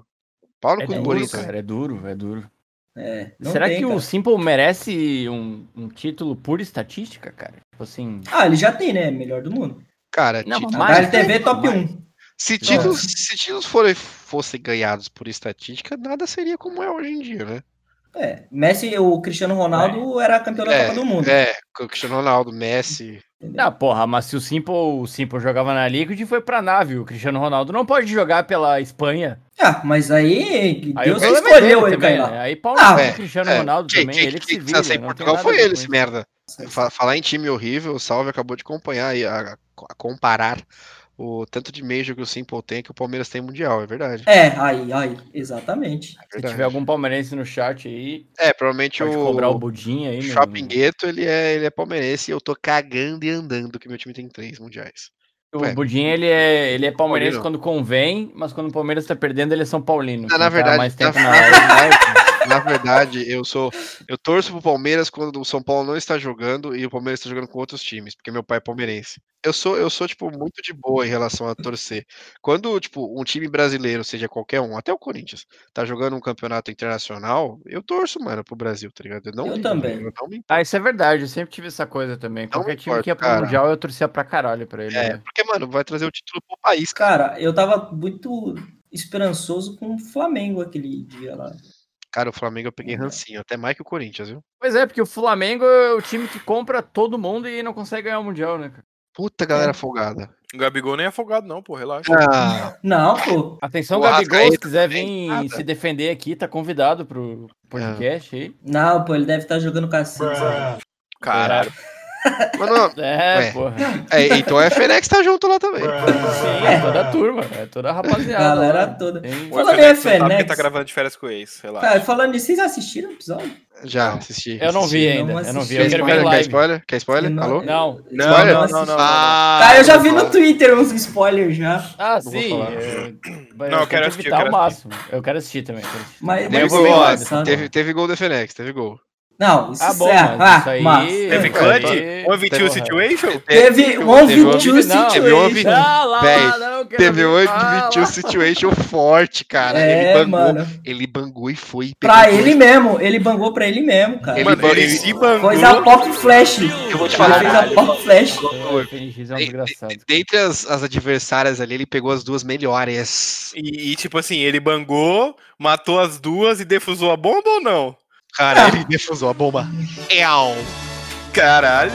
Pau no É duro, cara, é duro, é duro. É, Será tem, que cara. o Simple merece um, um título por estatística, cara? Tipo assim. Ah, ele já tem, né? Melhor do mundo. Cara, Não, título- Mais, né? top Mais. 1. se títulos, se títulos forem, fossem ganhados por estatística, nada seria como é hoje em dia, né? É, Messi, o Cristiano Ronaldo era campeão da Copa do Mundo. É, o Cristiano Ronaldo, Messi. entendeu? Ah, porra, mas se o Simple, o Simple jogava na Liquid e foi pra nave, o Cristiano Ronaldo não pode jogar pela Espanha. Ah, mas aí Aí Deus é escolheu ele também, cair lá. né? Aí Paulo Ah, é, o Cristiano é. Ronaldo também, quem- ele que quem se vira. ser em Portugal foi ele, esse merda. Fa- Falar em time horrível, o Salve acabou de acompanhar e a, a comparar o tanto de Major que o Simple tem que o Palmeiras tem mundial, é verdade. É, aí, aí, exatamente. É Se tiver algum palmeirense no chat aí, É, provavelmente pode o, cobrar o budinho aí. Shopping Gueto, ele é, ele é palmeirense e eu tô cagando e andando que meu time tem três mundiais. O. Budinho, ele é, ele é palmeirense Paulino. quando convém, mas quando o Palmeiras tá perdendo, ele é São Paulino. Ah, na tá verdade, mais na- tempo na live, na verdade, eu sou. Eu torço pro Palmeiras quando o São Paulo não está jogando e o Palmeiras está jogando com outros times, porque meu pai é palmeirense. Eu sou, eu sou, tipo, muito de boa em relação a torcer. Quando, tipo, um time brasileiro, seja qualquer um, até o Corinthians, tá jogando um campeonato internacional, eu torço, mano, pro Brasil, tá ligado? Eu, não Eu ligo, também. Eu não me. Ah, isso é verdade, eu sempre tive essa coisa também. Qualquer time importa, que ia pro cara. Mundial, eu torcia pra caralho pra ele. É, né? porque, mano, vai trazer o título pro país, cara. Cara, eu tava muito esperançoso com o Flamengo aquele dia lá. Cara, o Flamengo eu peguei Uhum. rancinho, até mais que o Corinthians, viu? Pois é, porque o Flamengo é o time que compra todo mundo e não consegue ganhar o Mundial, né, cara? Puta galera É. folgada. O Gabigol nem é afogado, não, pô, relaxa. Ah, Não, pô. Atenção, O Gabigol, se quiser vir nada. se defender aqui, tá convidado pro podcast aí. Não, pô, ele deve estar jogando cacete. Caralho. Mas não, É, Ué. porra. é, então a FNX tá junto lá também. Sim, é toda a turma, é toda a rapaziada. Galera lá. toda. Tem- Falando em FNX não tá gravando de férias com o ex, relaxa. Cara, falando nisso, vocês assistiram o episódio? Já, assisti. Eu não vi ainda, não eu não vi. assisti. Eu Quer quero ver spoiler? Quer live. spoiler? Quer spoiler? Eu não- Alô? Não. Não, Spoiler? não, não, não. Ah, Cara, eu já vi no. Twitter uns spoilers já. Ah, sim. é, mas Não, eu quero que assistir, eu evitar quero o máximo. Eu quero assistir também. quero assistir. Mas, Teve, mas vou gol, ver engraçado. teve, teve gol do FNX, teve gol. Não, isso Ah, bom, é. mas Ah, isso aí-. Teve É, clutch? teve- One v two situation? Teve um um- two situation. Ah, lá, Véi, não, quero Teve admitiu lá. situation forte, cara. É, ele bangou, mano. ele bangou e foi. Pra ele mesmo. Ele bangou pra ele mesmo, cara. Ele Mano, bangou- ele se bangou. Coisa pop flash. Eu vou te Ele falar fez um a pop flash. É Dentre as, as adversárias ali, ele pegou as duas melhores. E, e, tipo assim, ele bangou, matou as duas e defusou a bomba ou não? Cara, Ah. ele defusou a bomba. Eau. Caralho.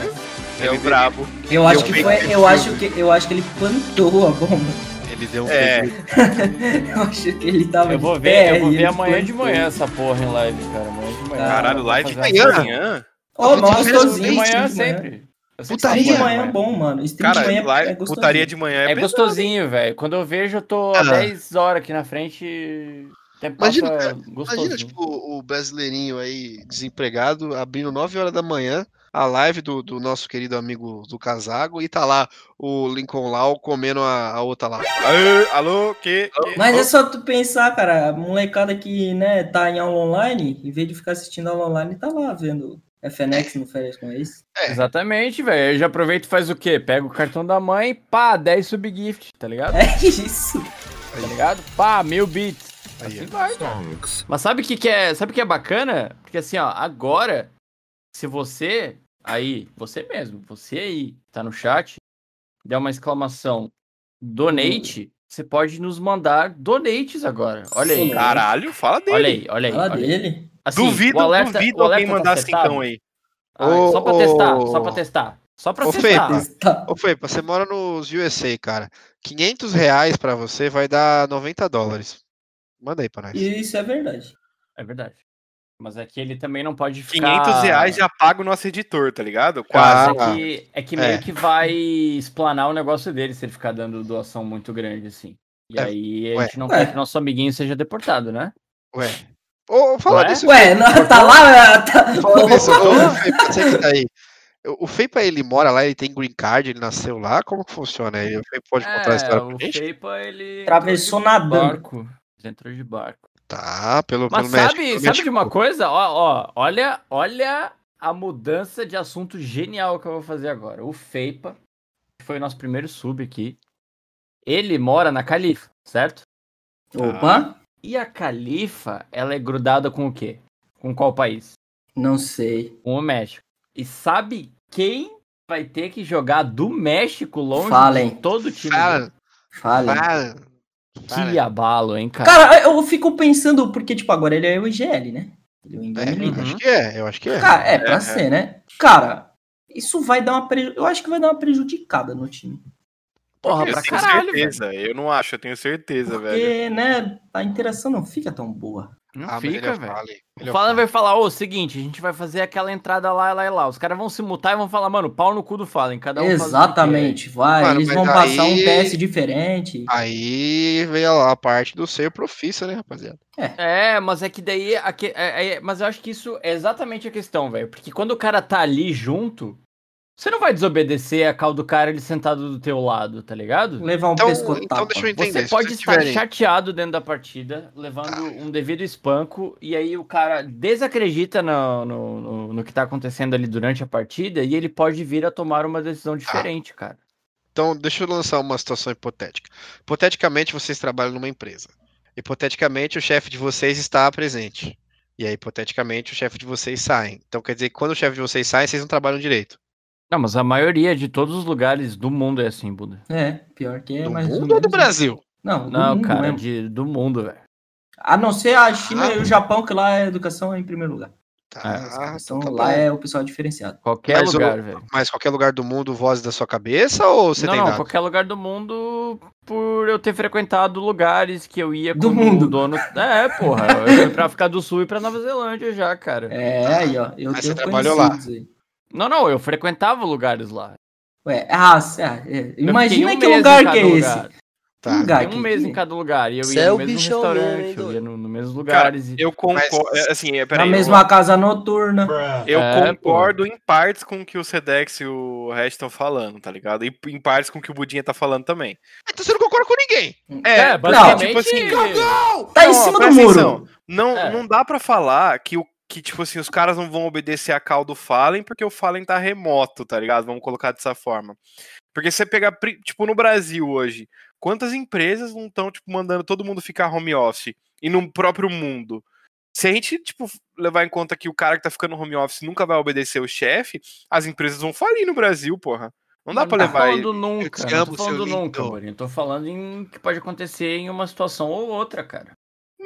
É o brabo. Eu acho Eu que foi. Eu acho que, eu acho que ele plantou a bomba. Ele deu um É. Eu acho que ele tava. Eu vou de ver, pé eu vou ver amanhã de plantou. manhã essa porra em live, cara. Amanhã de manhã. Caralho, live de manhã? Ô, mó De gostosinho. De manhã de sempre. Putaria. De manhã é bom, mano. Stream Cara, de manhã live- é gostosinho. putaria de manhã é, É gostosinho, velho. Quando eu vejo, eu tô Ah. 10 horas aqui na frente. Imagina, passa cara. Imagina, tipo, o brasileirinho aí, desempregado, abrindo 9 horas da manhã, a live do, do nosso querido amigo do Casago, e tá lá o Lincoln Lau comendo a, a outra lá. Alô, alô, que? que- Mas é só tu pensar, cara, a molecada que, né, tá em aula online, em vez de ficar assistindo aula online, tá lá vendo FNX no Férias com ex. É. Exatamente, velho. Eu já aproveito e faz o quê? Pega o cartão da mãe, pá, 10 subgift, tá ligado? É isso. Tá ligado? Pá, mil bits. Aí, Assim vai, cara. Mas sabe o que, que é? Sabe o que é bacana? Porque assim, ó, agora, se você aí, você mesmo, você aí, tá no chat, der uma exclamação donate, você pode nos mandar donates agora. Olha aí. Caralho, fala dele. Olha aí, olha aí. Fala olha aí. dele. Assim, duvido, o alerta, duvido o alerta alguém tá mandar setado? cincão aí. Ah, Ô, só pra ô, testar, só pra testar. Só pra ô, testar. Ô, Fepa, você mora nos USA, cara. 500 reais pra você vai dar 90 dólares. Manda aí pra nós. Isso é verdade. É verdade. Mas é que ele também não pode ficar... 500 reais já paga o nosso editor, tá ligado? Ah, Quase. É que, é que meio É. que vai explanar o negócio dele se ele ficar dando doação muito grande, assim. E É, aí a ué. gente não Ué. quer que nosso amiguinho seja deportado, né? Ué. Ô, fala Ué? disso. Ué, não, tá lá. Tá... Fala disso. Ô, você que tá aí. O Feipa, ele mora lá, ele tem green card, ele nasceu lá? Como que funciona? Ele o Feipa pode contar a história pra É, o gente? Feipa, ele... Atravessou de nadando. Barco. Entrou de barco. Tá, pelo, Mas pelo México. sabe, sabe de uma coisa? Ó, ó, olha, olha a mudança de assunto genial que eu vou fazer agora. O Feipa, que foi o nosso primeiro sub aqui, ele mora na Califa, certo? Opa, E a Califa, ela é grudada com o quê? Com qual país? não sei. Com o México. E sabe quem vai ter que jogar do México longe Falem. de todo o time? Fala, Fale. Fala. Que abalo, hein, cara? Cara, eu fico pensando, porque, tipo, agora ele é o IGL, né? Ele é o É, Uhum. Leader. acho que é, eu acho que é. Cara, é, pra É, ser, né? Cara, isso vai dar uma. preju- Eu acho que vai dar uma prejudicada no time. Porra, eu pra tenho caralho, velho. certeza. Eu não acho, eu tenho certeza, velho. Porque, né, a interação não fica tão boa. Não Ah, fica, é velho. O é fale. vai falar, ô, seguinte, a gente vai fazer aquela entrada lá, lá e lá. Os caras vão se mutar e vão falar, mano, pau no cu do Fallen. Cada um Exatamente, vai. Mano, eles vão passar um aí- PS diferente. Aí veio lá a parte do ser profissa, né, rapaziada? quer. É, mas é que daí. que- é- é- mas eu acho que isso é exatamente a questão, velho. Porque quando o cara tá ali junto, Você não vai desobedecer a call do cara ele sentado do teu lado, tá ligado? Levar um Então, pescotapa. então deixa eu entender. Você pode estar tiverem- chateado dentro da partida, levando um devido espanco, e aí o cara desacredita no, no, no, no que tá acontecendo ali durante a partida, e ele pode vir a tomar uma decisão diferente, cara. Então, deixa eu lançar uma situação hipotética. Hipoteticamente, vocês trabalham numa empresa. Hipoteticamente, o chefe de vocês está presente. E aí, hipoteticamente, o chefe de vocês sai. Então, quer dizer que quando o chefe de vocês sai, vocês não trabalham direito. Não, mas a maioria de todos os lugares do mundo é assim, Buda. É, pior que é do mais ou mundo ou do menos Brasil? Não, do Não, mundo cara, mesmo. de, do mundo, velho. A não ser a China Ah. e o Japão, que lá a educação é em primeiro lugar. Tá, Então então tá lá bom. é o pessoal diferenciado. Qualquer Mas lugar, velho. Mas qualquer lugar do mundo, voz da sua cabeça ou você Não, tem não, dado? qualquer lugar do mundo por eu ter frequentado lugares que eu ia Do mundo. dono. É, porra. Eu fui pra África do Sul e pra Nova Zelândia já, cara. É, aí, ó. Eu Mas tenho você trabalhou lá. aí. Não, não, eu frequentava lugares lá. Ué, ah, ah, é. Imagina um que lugar que é lugar. esse. Tá. Que lugar um que- mês que- em cada lugar. E eu Cê ia é no o mesmo restaurante, eu ia doido? no, mesmos Cara, lugares. e- eu concordo. Assim, é, Na peraí. mesma eu, casa noturna. eu É, pô. concordo em partes com o que o Sedex e o Red estão falando, tá ligado? E em partes com o que o Budinha tá falando também. Então você não concorda com ninguém. É, Não, basicamente. tipo assim, Tá em Não, cima do muro. atenção. Não, É. não dá pra falar que o que, tipo assim, os caras não vão obedecer a call do Fallen porque o Fallen tá remoto, tá ligado? Vamos colocar dessa forma. Porque você pegar, tipo, no Brasil hoje, quantas empresas não estão, tipo, mandando todo mundo ficar home office? E no próprio mundo? Se a gente, tipo, levar em conta que o cara que tá ficando home office nunca vai obedecer o chefe, as empresas vão falir no Brasil, porra. Não dá tô levar ele. falando nunca, não tô falando nunca, Borinho. Tô falando em que pode acontecer em uma situação ou outra, cara.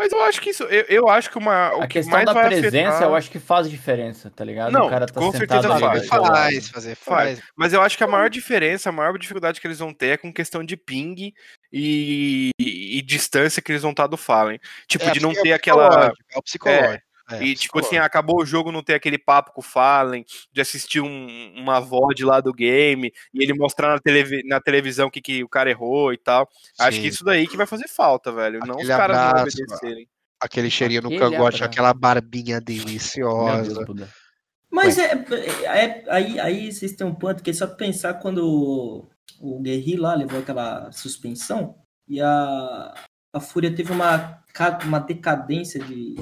Mas eu acho que isso. Eu, eu acho que uma. O a que questão mais da vai presença afetar- eu acho que faz diferença, tá ligado? Não, o cara tá com sentado certeza ali faz. Faz, fazer, faz. Mas eu acho que a maior diferença, a maior dificuldade que eles vão ter é com questão de ping e, e distância que eles vão estar do Fallen. Tipo, É, de não é ter aquela. É o psicológico. É, E tipo assim, acabou o jogo, não ter aquele papo com o Fallen, de assistir um- uma VOD lá do game, e ele mostrar na, televi- na televisão o que, que o cara errou e tal. Acho Sim. que isso daí que vai fazer falta, velho. não os Aquele caras não abraço, obedecerem. Aquele cheirinho no Aquele cangote, abraço. aquela barbinha deliciosa. Mas é, é- aí, aí vocês têm um ponto que é só pensar quando o, Guerri lá levou aquela suspensão e a, a Fúria teve uma, uma decadência de,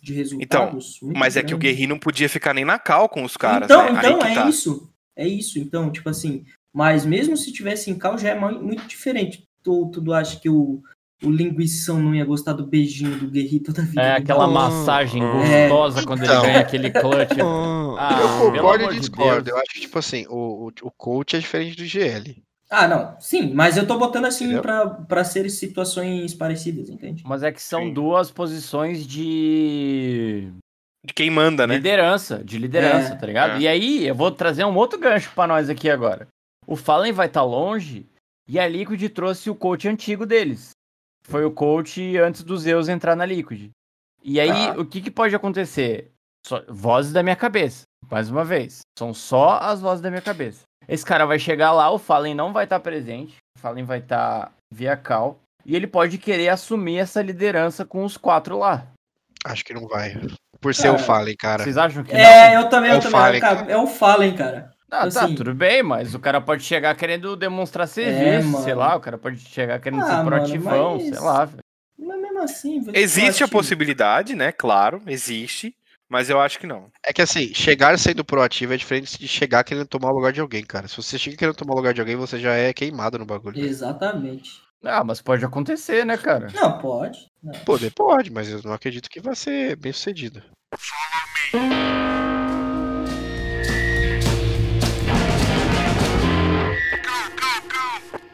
de resultados. muito Mas é que o grande. Guerri não podia ficar nem na cal com os caras. então, né? Então é tá. isso. É isso. Então, tipo assim, mas mesmo se tivesse em cal já é mu- muito diferente. Tu, tu acha que o, o linguição não ia gostar do beijinho do Guerri toda a vida? É aquela massagem hum. gostosa quando ele Então. ganha aquele clutch. Ah, eu concordo e discordo. Deus. Eu acho que, tipo assim, o, o, o coach é diferente do GL. Ah, não. Sim, mas eu tô botando assim pra ser situações parecidas, entende? Mas é que são Sim. duas posições de De quem manda, né? liderança, de liderança, É, tá ligado? é. E aí, eu vou trazer um outro gancho pra nós aqui agora. O Fallen vai estar longe e a Liquid trouxe o coach antigo deles. Foi o coach antes dos Zeus entrar na Liquid. E aí, Ah. o que, que pode acontecer? Só- vozes da minha cabeça, mais uma vez. São só as vozes da minha cabeça. Esse cara vai chegar lá, o Fallen não vai estar presente. O Fallen vai estar via cal. E ele pode querer assumir essa liderança com os quatro lá. Acho que não vai. Por ser o Cara, Fallen, cara. Vocês acham que É, não? eu também, É eu o também. Fallen, cara, é o Fallen, cara. Ah, tá, assim- tudo bem, mas o cara pode chegar querendo demonstrar serviço, É, sei lá, o cara pode chegar querendo Ah, ser mano, proativão, mas- sei lá. Mas mesmo assim. Existe a possibilidade, né? Claro, existe. Mas eu acho que não. É que assim, chegar sendo proativo é diferente de chegar querendo tomar o lugar de alguém, cara. Se você chega querendo tomar o lugar de alguém, você já é queimado no bagulho. Exatamente. Ah, mas pode acontecer, né, cara? Não, pode. Não. Poder pode, mas eu não acredito que vai ser bem sucedido.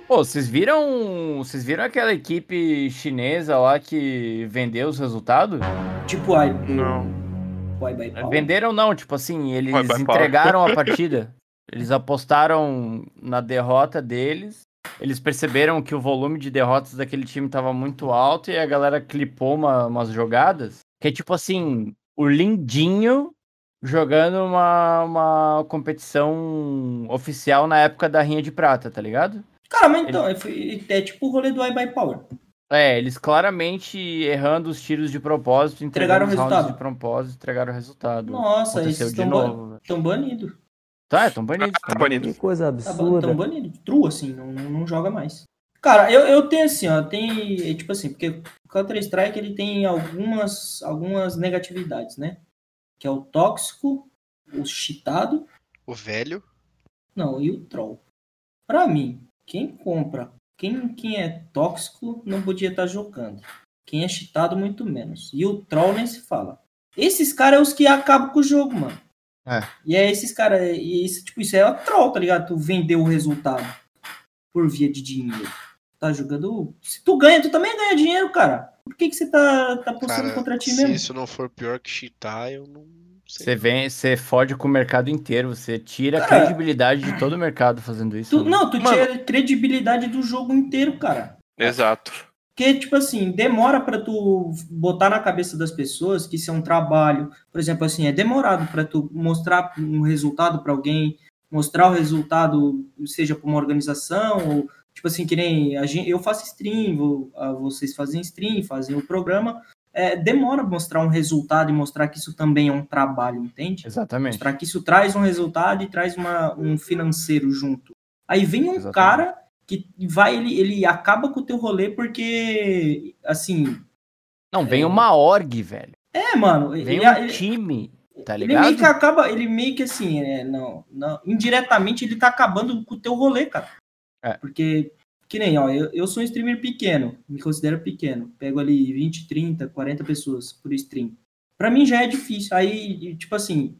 Pô, vocês viram. Vocês viram aquela equipe chinesa lá que vendeu os resultados? Tipo, ai, Não. Bye Bye Power. Venderam não, tipo assim, eles entregaram a partida. Eles apostaram na derrota deles. Eles perceberam que o volume de derrotas daquele time tava muito alto e a galera clipou uma- umas jogadas. Que é tipo assim, o Lindinho jogando uma, uma competição oficial na época da Rinha de Prata, tá ligado? Cara, mas então, é, foi- é tipo o rolê do Bye Bye Power. É, eles claramente errando os tiros de propósito, Entregaram o resultado. de propósito, entregaram o resultado. Nossa, Aconteceu esses de estão velho. Estão banidos. Tá, tão banidos. Tá banido. Que coisa Tá absurda. então banido. True, assim, não, não, joga mais. Cara, eu, eu tenho assim, ó, tem, é, tipo assim, porque o Counter-Strike ele tem algumas, algumas negatividades, né? Que é o tóxico, o cheatado, O velho. não, e o troll. Pra mim, quem compra, quem, quem é tóxico não podia estar jogando. Quem é cheatado, muito menos. E o troll nem se fala. Esses caras é os que acabam com o jogo, mano. É. E é esses caras, e esse, tipo, isso é o troll, tá ligado? Tu vendeu o resultado por via de dinheiro. Tá jogando. Se tu ganha, tu também ganha dinheiro, cara. Por que, que você tá, tá postando Cara, contra ti se mesmo? isso não for pior que cheatar, eu não. Você vem, você fode com o mercado inteiro, você tira a credibilidade de todo o mercado fazendo isso. Tu- né? não, tu Mano. tira a credibilidade do jogo inteiro, cara. Exato. Porque, tipo assim, demora pra tu botar na cabeça das pessoas que isso é um trabalho. Por exemplo, assim, é demorado pra tu mostrar um resultado pra alguém, mostrar o resultado, seja pra uma organização, ou, tipo assim, que nem a gente, eu faço stream, vou- ah, vocês fazem stream, fazem o programa. É, demora mostrar um resultado e mostrar que isso também é um trabalho, entende? Exatamente. Mostrar que isso traz um resultado e traz uma, um financeiro junto. Aí vem um Exatamente. cara que vai, ele, ele acaba com o teu rolê porque, assim, Não, vem uma org, velho. é, mano, Vem ele, um ele, time, tá ele meio que ligado? acaba, ele meio que assim, é, não, não, indiretamente ele tá acabando com o teu rolê, cara. É. Porque, que nem, ó, eu, eu sou um streamer pequeno, me considero pequeno, pego ali 20, 30, 40 pessoas por stream. Pra mim já é difícil, aí, tipo assim,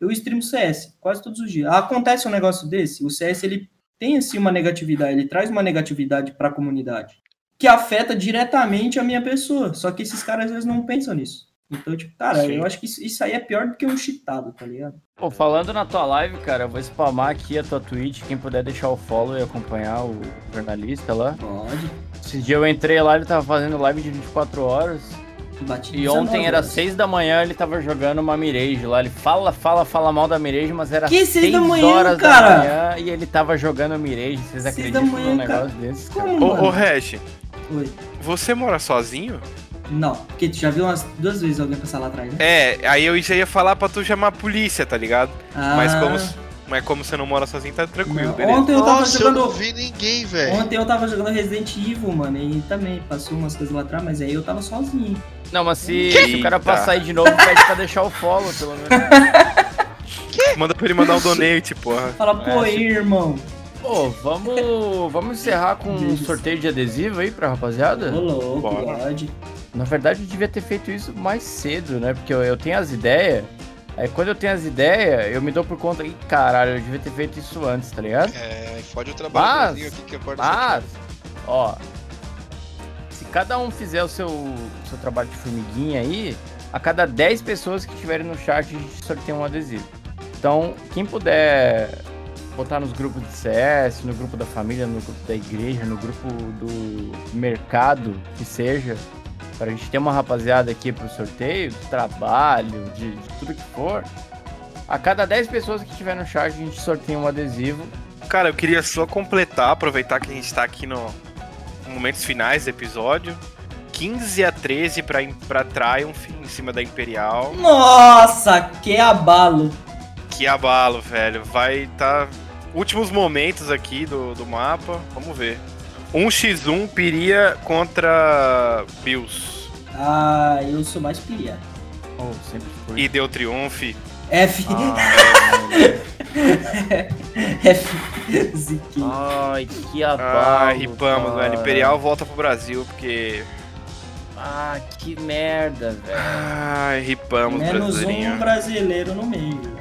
eu streamo CS quase todos os dias. Acontece um negócio desse, o CS ele tem assim uma negatividade, ele traz uma negatividade pra comunidade que afeta diretamente a minha pessoa. Só que esses caras às vezes não pensam nisso. Então, tipo, cara, Sim. eu acho que isso, isso aí é pior do que um cheatado, tá ligado? Pô, falando na tua live, cara, eu vou spamar aqui a tua Twitch, quem puder deixar o follow e acompanhar o jornalista lá. Pode. Esse dia eu entrei lá, ele tava fazendo live de 24 horas. Bati E 19 ontem era horas. 6 da manhã, ele tava jogando uma Mirage lá. Ele fala, fala, fala mal da Mirage, mas era Que 6 da 6 manhã, horas cara? da manhã e ele tava jogando Mirage. Vocês acreditam manhã, num cara. negócio desse? cara? Como, Ô, ô Reg, Oi. você mora sozinho? Não, porque tu já viu umas duas vezes alguém passar lá atrás, né? É, aí eu já ia falar pra tu chamar a polícia, tá ligado? Mas Ah, como, mas como você não mora sozinho, tá tranquilo, não. beleza. Ontem eu tava Nossa, eu não jogando. vi ninguém, velho. Ontem eu tava jogando Resident Evil, mano, e também passou umas coisas lá atrás, mas aí eu tava sozinho. Não, mas se, se o cara passar aí de novo, pede pra deixar o follow, pelo menos. Manda pra ele mandar um donate, porra. Fala, pô, É, aí, irmão. Pô, vamos, vamos encerrar com um sorteio de adesivo aí pra rapaziada? Ô, louco, Bora. pode. Na verdade, eu devia ter feito isso mais cedo, né? Porque eu, eu tenho as ideias. Aí quando eu tenho as ideias, eu me dou por conta. Ih, caralho, eu devia ter feito isso antes, tá ligado? É, fode o trabalho Mas- aqui que acorda Mas, ó. Se cada um fizer o seu, seu trabalho de formiguinha aí, a cada 10 pessoas que estiverem no chat, a gente sorteia um adesivo. Então, quem puder botar nos grupos de CS, no grupo da família, no grupo da igreja, no grupo do mercado, que seja, pra gente ter uma rapaziada aqui pro sorteio, do trabalho, de, de tudo que for. A cada 10 pessoas que estiver no chat, a gente sorteia um adesivo. Cara, eu queria só completar, aproveitar que a gente tá aqui no no momentos finais do episódio. 15 a 13 pra, pra Triumph em cima da Imperial. Nossa, que abalo. Que abalo, velho. Vai tá. Últimos momentos aqui do, do mapa. Vamos ver. 1x1 Piria contra Bills. Ah, eu sou mais piria. Oh, sempre foi. E deu triunfo. F. Ah, F. Ziquinho. Ai, que abalo. Ah, ripamos, cara. velho. Imperial volta pro Brasil, porque. Ah, que merda, velho. Ai, ripamos, Menos brasileirinho. um brasileiro no meio.